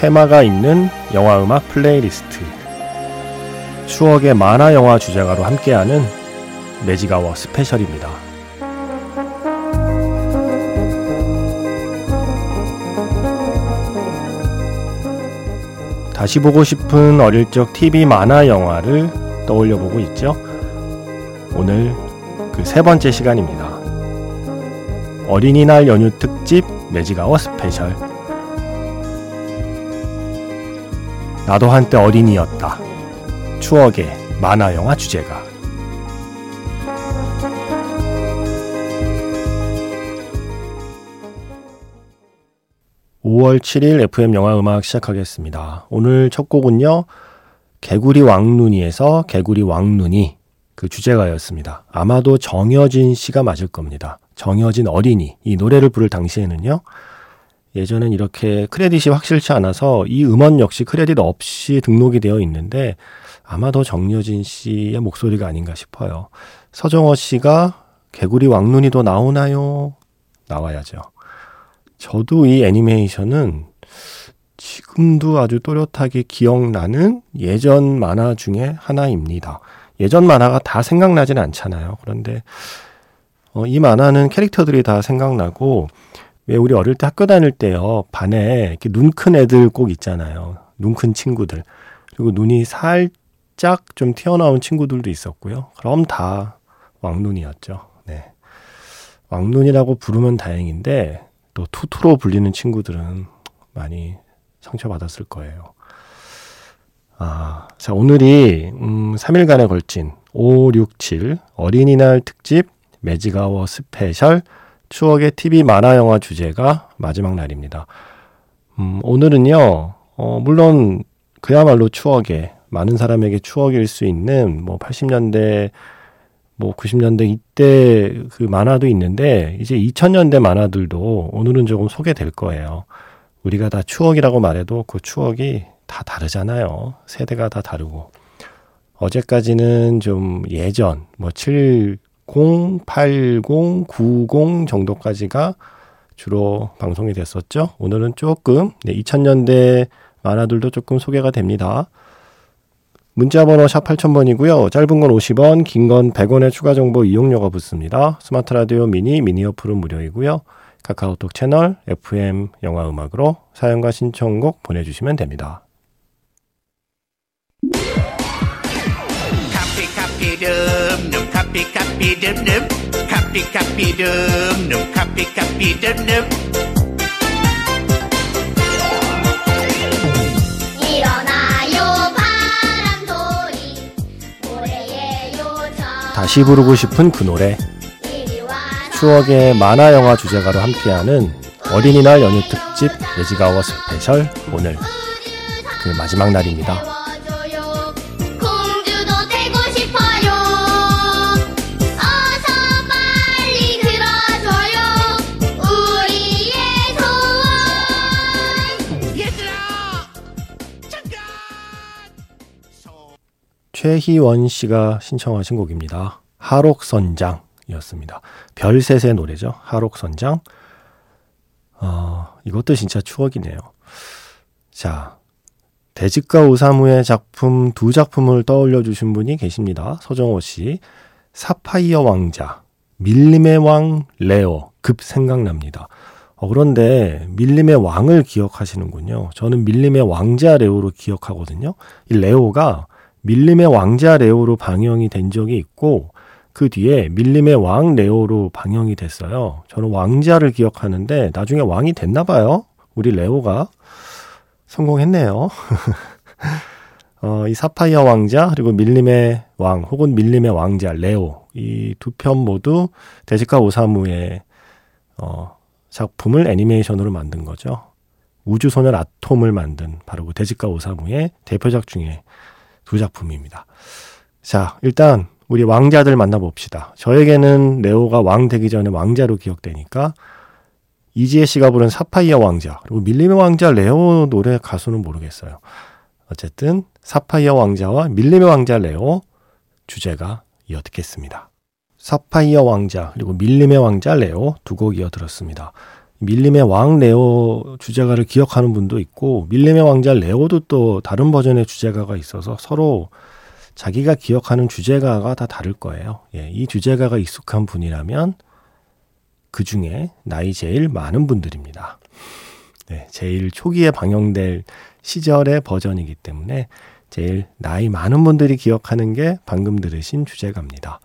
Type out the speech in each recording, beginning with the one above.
테마가 있는 영화 음악 플레이리스트 추억의 만화 영화 주제가로 함께하는 Magic Hour Special입니다. 다시 보고 싶은 어릴 적 TV 만화 영화를 떠올려 보고 있죠. 오늘 그 세 번째 시간입니다. 어린이날 연휴 특집 Magic Hour Special 나도 한때 어린이였다. 추억의 만화 영화 주제가. (5월 7일) FM 영화 음악 시작하겠습니다. 오늘 첫 곡은요. 개구리 왕눈이에서 개구리 왕눈이 그 주제가였습니다. 아마도 정여진 씨가 맞을 겁니다. 정여진 어린이 이 노래를 부를 당시에는요. 예전엔 이렇게 크레딧이 확실치 않아서 이 음원 역시 크레딧 없이 등록이 되어 있는데 아마도 정여진 씨의 목소리가 아닌가 싶어요. 서정호 씨가 개구리 왕눈이도 나오나요? 나와야죠. 저도 이 애니메이션은 지금도 아주 또렷하게 기억나는 예전 만화 중에 하나입니다. 예전 만화가 다 생각나진 않잖아요. 그런데 어, 이 만화는 캐릭터들이 다 생각나고 왜 우리 어릴 때 학교 다닐 때요 반에 이렇게 눈 큰 애들 꼭 있잖아요. 눈 큰 친구들. 그리고 눈이 살짝 좀 튀어나온 친구들도 있었고요. 그럼 다 왕눈이었죠. 네. 왕눈이라고 부르면 다행인데 또 투투로 불리는 친구들은 많이 상처받았을 거예요. 아, 자 오늘이 음 3일간에 걸친 5, 6, 7 어린이날 특집 Magic Hour Special 추억의 TV 만화 영화 주제가 마지막 날입니다. 음, 오늘은요, 어, 물론 그야말로 추억의 많은 사람에게 추억일 수 있는 뭐 80년대 뭐 90년대 이때 그 만화도 있는데 이제 2000년대 만화들도 오늘은 조금 소개될 거예요. 우리가 다 추억이라고 말해도 그 추억이 다 다르잖아요. 세대가 다 다르고. 어제까지는 좀 예전 뭐 7, 0, 80, 90 정도까지가 주로 방송이 됐었죠. 오늘은 조금 네, 2000년대 만화들도 조금 소개가 됩니다. 문자번호 샵 8000번이고요. 짧은 건 50원, 긴 건 100원의 추가 정보 이용료가 붙습니다. 스마트 라디오 미니, 미니 어플은 무료이고요. 카카오톡 채널 FM 영화 음악으로 사연과 신청곡 보내주시면 됩니다. 름 카피 카피 름름 카피 카피 름름 카피 카피 름름 다시 부르고 싶은 그 노래. 추억의 만화 영화 주제가로 함께하는 어린이날 연휴 특집 Magic Hour Special 오늘. 그 마지막 날입니다. 최희원 씨가 신청하신 곡입니다. 하록선장이었습니다. 별셋의 노래죠. 하록선장. 어, 이것도 진짜 추억이네요. 자, 대직가 오사무의 작품 두 작품을 떠올려 주신 분이 계십니다. 서정호 씨. 사파이어 왕자, 밀림의 왕 레오 급 생각납니다. 어, 그런데 밀림의 왕을 기억하시는군요. 저는 밀림의 왕자 레오로 기억하거든요. 이 레오가 밀림의 왕자 레오로 방영이 된 적이 있고 그 뒤에 밀림의 왕 레오로 방영이 됐어요. 저는 왕자를 기억하는데 나중에 왕이 됐나 봐요. 우리 레오가 성공했네요. 어, 이 사파이어 왕자 그리고 밀림의 왕 혹은 밀림의 왕자 레오 이 두 편 모두 데지카 오사무의 어, 작품을 애니메이션으로 만든 거죠. 우주소년 아톰을 만든 바로 그 데즈카 오사무의 대표작 중에 두 작품입니다. 자, 일단 우리 왕자들 만나봅시다. 저에게는 레오가 왕 되기 전에 왕자로 기억되니까 이지혜 씨가 부른 사파이어 왕자 그리고 밀림의 왕자 레오 노래 가수는 모르겠어요. 어쨌든 사파이어 왕자와 밀림의 왕자 레오 주제가 이어 듣겠습니다. 사파이어 왕자 그리고 밀림의 왕자 레오 두 곡 이어 들었습니다. 밀림의 왕 레오 주제가를 기억하는 분도 있고 밀림의 왕자 레오도 또 다른 버전의 주제가가 있어서 서로 자기가 기억하는 주제가가 다 다를 거예요. 예, 이 주제가가 익숙한 분이라면 그 중에 나이 제일 많은 분들입니다. 네, 제일 초기에 방영될 시절의 버전이기 때문에 제일 나이 많은 분들이 기억하는 게 방금 들으신 주제가입니다.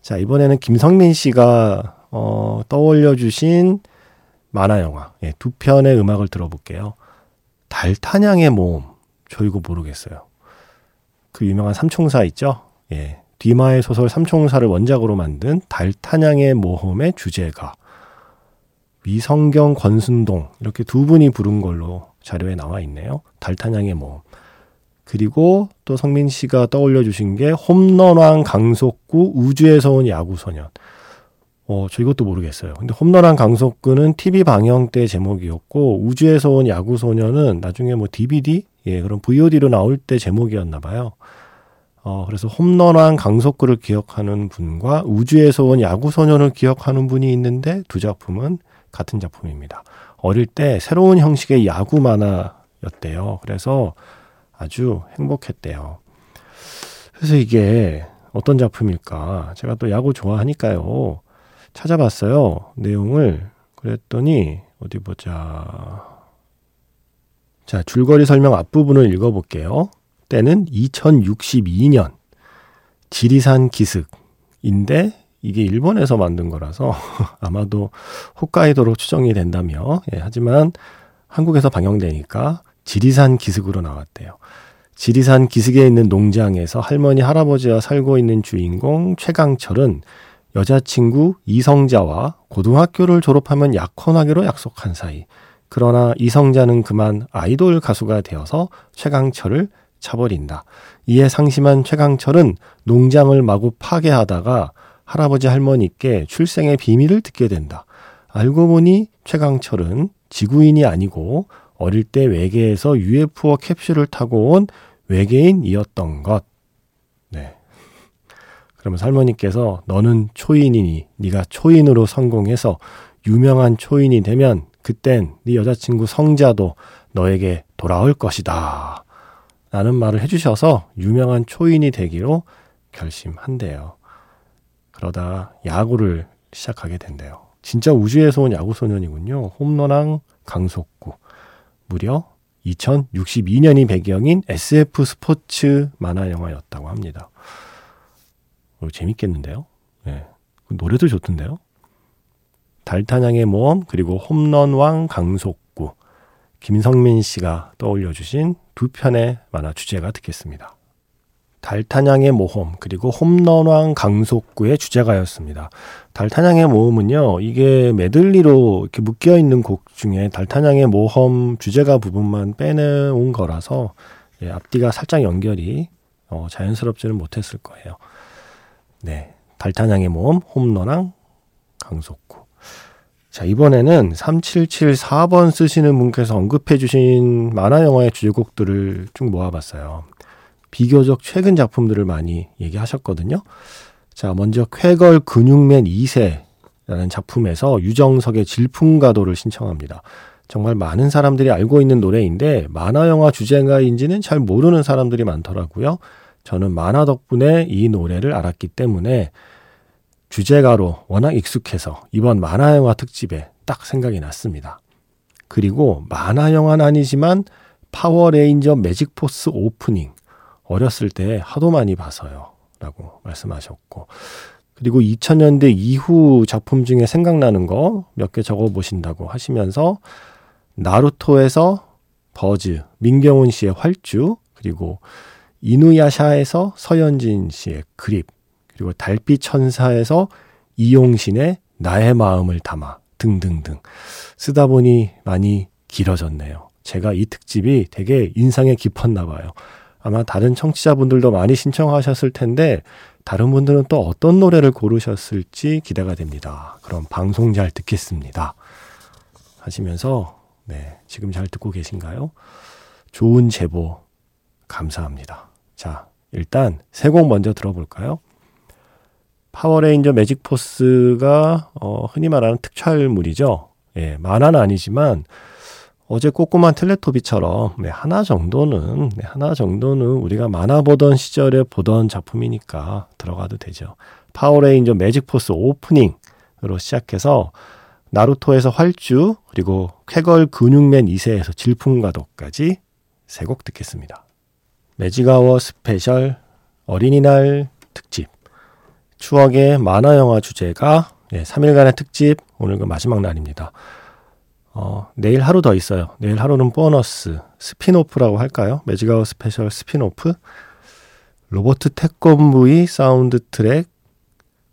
자, 이번에는 김성민 씨가 어, 떠올려 주신 만화 영화 예, 두 편의 음악을 들어볼게요. 달탄양의 모험. 저 이거 모르겠어요. 그 유명한 삼총사 있죠? 예. 뒤마의 소설 삼총사를 원작으로 만든 달탄양의 모험의 주제가 위성경 권순동 이렇게 두 분이 부른 걸로 자료에 나와 있네요. 달탄양의 모험. 그리고 또 성민 씨가 떠올려 주신 게 홈런왕 강속구 우주에서 온 야구 소년. 어, 저 이것도 모르겠어요. 근데 홈런왕 강속구는 TV 방영 때 제목이었고 우주에서 온 야구 소년은 나중에 뭐 DVD 예, 그런 VOD로 나올 때 제목이었나 봐요. 어, 그래서 홈런왕 강속구를 기억하는 분과 우주에서 온 야구 소년을 기억하는 분이 있는데 두 작품은 같은 작품입니다. 어릴 때 새로운 형식의 야구 만화였대요. 그래서 아주 행복했대요. 그래서 이게 어떤 작품일까? 제가 또 야구 좋아하니까요. 찾아봤어요. 내용을. 그랬더니, 어디 보자. 자, 줄거리 설명 앞부분을 읽어볼게요. 때는 2062년. 지리산 기슭인데, 이게 일본에서 만든 거라서 아마도 홋카이도로 추정이 된다며. 예, 하지만 한국에서 방영되니까 지리산 기슭으로 나왔대요. 지리산 기슭에 있는 농장에서 할머니 할아버지와 살고 있는 주인공 최강철은 여자친구 이성자와 고등학교를 졸업하면 약혼하기로 약속한 사이. 그러나 이성자는 그만 아이돌 가수가 되어서 최강철을 차버린다. 이에 상심한 최강철은 농장을 마구 파괴하다가 할아버지 할머니께 출생의 비밀을 듣게 된다. 알고 보니 최강철은 지구인이 아니고 어릴 때 외계에서 UFO 캡슐을 타고 온 외계인이었던 것. 네. 그러면 할머니께서 너는 초인이니 네가 초인으로 성공해서 유명한 초인이 되면 그땐 네 여자친구 성자도 너에게 돌아올 것이다. 라는 말을 해주셔서 유명한 초인이 되기로 결심한대요. 그러다 야구를 시작하게 된대요. 진짜 우주에서 온 야구 소년이군요. 홈런왕 강속구. 무려 2062년이 배경인 SF 스포츠 만화 영화였다고 합니다. 어, 재밌겠는데요? 네. 노래도 좋던데요? 달타냥의 모험 그리고 홈런왕 강속구 김성민 씨가 떠올려주신 두 편의 만화 주제가 듣겠습니다. 달타냥의 모험 그리고 홈런왕 강속구의 주제가였습니다. 달타냥의 모험은요, 이게 메들리로 이렇게 묶여 있는 곡 중에 달타냥의 모험 주제가 부분만 빼내온 거라서 예, 앞뒤가 살짝 연결이 어, 자연스럽지는 못했을 거예요. 네, 달타냥의 모험 홈런왕 강속구. 자, 이번에는 3774번 쓰시는 분께서 언급해 주신 만화 영화의 주제곡들을 쭉 모아봤어요. 비교적 최근 작품들을 많이 얘기하셨거든요. 자, 먼저 쾌걸 근육맨 2세라는 작품에서 유정석의 질풍가도를 신청합니다. 정말 많은 사람들이 알고 있는 노래인데 만화 영화 주제가인지는 잘 모르는 사람들이 많더라고요. 저는 만화 덕분에 이 노래를 알았기 때문에 주제가로 워낙 익숙해서 이번 만화 영화 특집에 딱 생각이 났습니다. 그리고 만화 영화는 아니지만 파워레인저 매직포스 오프닝 어렸을 때 하도 많이 봐서요. 라고 말씀하셨고. 그리고 2000년대 이후 작품 중에 생각나는 거 몇 개 적어 보신다고 하시면서 나루토에서 버즈, 민경훈 씨의 활주, 그리고 이누야샤에서 서현진 씨의 그립, 그리고 달빛 천사에서 이용신의 나의 마음을 담아 등등등 쓰다 보니 많이 길어졌네요. 제가 이 특집이 되게 인상에 깊었나 봐요. 아마 다른 청취자분들도 많이 신청하셨을 텐데 다른 분들은 또 어떤 노래를 고르셨을지 기대가 됩니다. 그럼 방송 잘 듣겠습니다. 하시면서 네, 지금 잘 듣고 계신가요? 좋은 제보 감사합니다. 자, 일단 세 곡 먼저 들어볼까요? 파워레인저 매직포스가 어, 흔히 말하는 특촬물이죠. 예, 만화는 아니지만 어제 꼬꼬마 텔레토비처럼 네, 하나 정도는 네, 하나 정도는 우리가 만화 보던 시절에 보던 작품이니까 들어가도 되죠. 파워레인저 매직포스 오프닝으로 시작해서 나루토에서 활주 그리고 쾌걸 근육맨 2세에서 질풍가도까지 세 곡 듣겠습니다. Magic Hour Special 어린이날 특집 추억의 만화 영화 주제가 예, 3일간의 특집 오늘 그 마지막 날입니다. 어, 내일 하루 더 있어요. 내일 하루는 보너스, spin-off라고 할까요? Magic Hour Special spin-off. 로보트 태권브이 사운드 트랙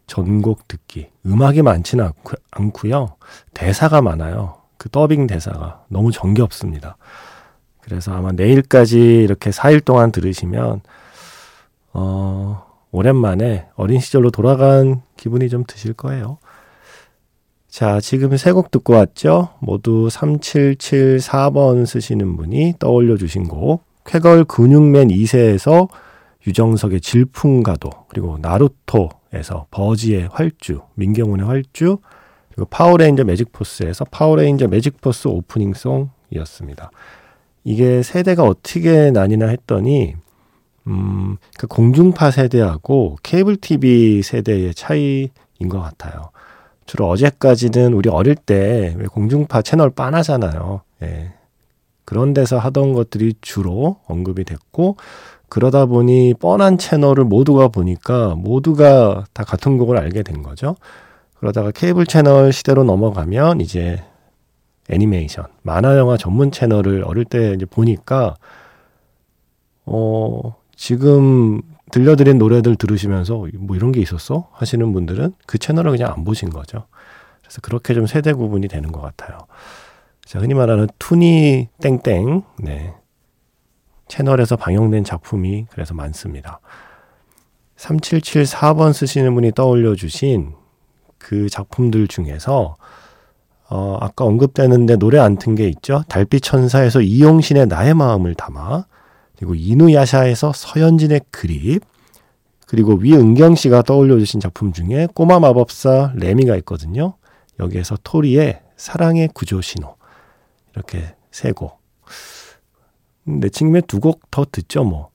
전곡 듣기. 음악이 많지는 않고, 요 대사가 많아요. 그 더빙 대사가 너무 정겹습니다. 그래서 아마 내일까지 이렇게 4일 동안 들으시면, 어, 오랜만에 어린 시절로 돌아간 기분이 좀 드실 거예요. 자, 지금 세 곡 듣고 왔죠? 모두 3774번 쓰시는 분이 떠올려 주신 곡, 쾌걸 근육맨 2세에서 유정석의 질풍가도, 그리고 나루토에서 버즈의 활주, 민경훈의 활주, 그리고 파워레인저 매직포스에서 파워레인저 매직포스 오프닝송이었습니다. 이게 세대가 어떻게 나뉘나 했더니, 음, 그 공중파 세대하고 케이블 TV 세대의 차이인 것 같아요. 주로 어제까지는 우리 어릴 때 공중파 채널 빤하잖아요. 예. 그런 데서 하던 것들이 주로 언급이 됐고, 그러다 보니 뻔한 채널을 모두가 보니까 모두가 다 같은 곡을 알게 된 거죠. 그러다가 케이블 채널 시대로 넘어가면 이제 애니메이션, 만화 영화 전문 채널을 어릴 때 이제 보니까, 어, 지금 들려드린 노래들 들으시면서 뭐 이런 게 있었어? 하시는 분들은 그 채널을 그냥 안 보신 거죠. 그래서 그렇게 좀 세대 구분이 되는 것 같아요. 자, 흔히 말하는 투니 땡땡, 네. 채널에서 방영된 작품이 그래서 많습니다. 3774번 쓰시는 분이 떠올려 주신 그 작품들 중에서 어, 아까 언급되는데 노래 안 튼 게 있죠. 달빛 천사에서 이용신의 나의 마음을 담아 그리고 이누야샤에서 서현진의 그립, 그리고 위은경 씨가 떠올려 주신 작품 중에 꼬마 마법사 레미가 있거든요. 여기에서 토리의 사랑의 구조 신호. 이렇게 세 곡. 내친김에 두 곡 더 듣죠, 뭐.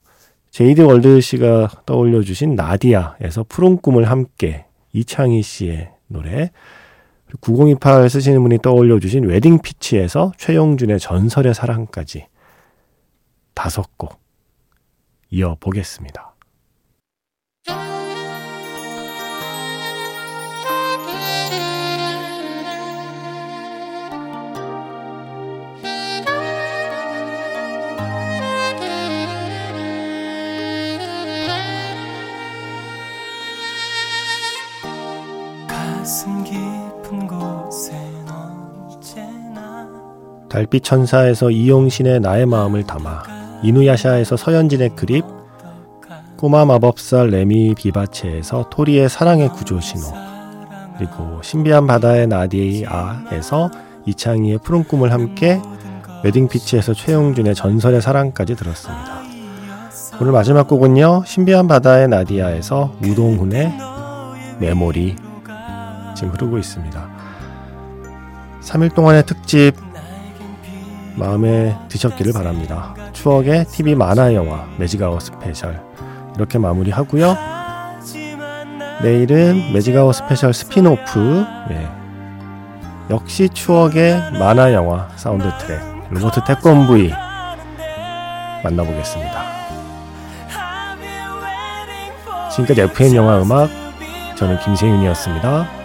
제이드 월드 씨가 떠올려 주신 나디아에서 푸른 꿈을 함께 이창희 씨의 노래. 9028 쓰시는 분이 떠올려 주신 웨딩 피치에서 최용준의 전설의 사랑까지 다섯 곡 이어보겠습니다. 달빛 천사에서 이용신의 나의 마음을 담아 이누야샤에서 서현진의 그립, 꼬마 마법사 레미 비바체에서 토리의 사랑의 구조 신호, 그리고 신비한 바다의 나디아에서 이창희의 푸른 꿈을 함께 웨딩 피치에서 최용준의 전설의 사랑까지 들었습니다. 오늘 마지막 곡은요, 신비한 바다의 나디아에서 우동훈의 메모리 지금 흐르고 있습니다. 3일 동안의 특집 마음에 드셨기를 바랍니다. 추억의 TV 만화 영화 Magic Hour Special 이렇게 마무리하고요. 내일은 Magic Hour Special spin-off 예. 역시 추억의 만화 영화 사운드 트랙 로보트 태권브이 만나보겠습니다. 지금까지 FM 영화 음악 저는 김세윤이었습니다.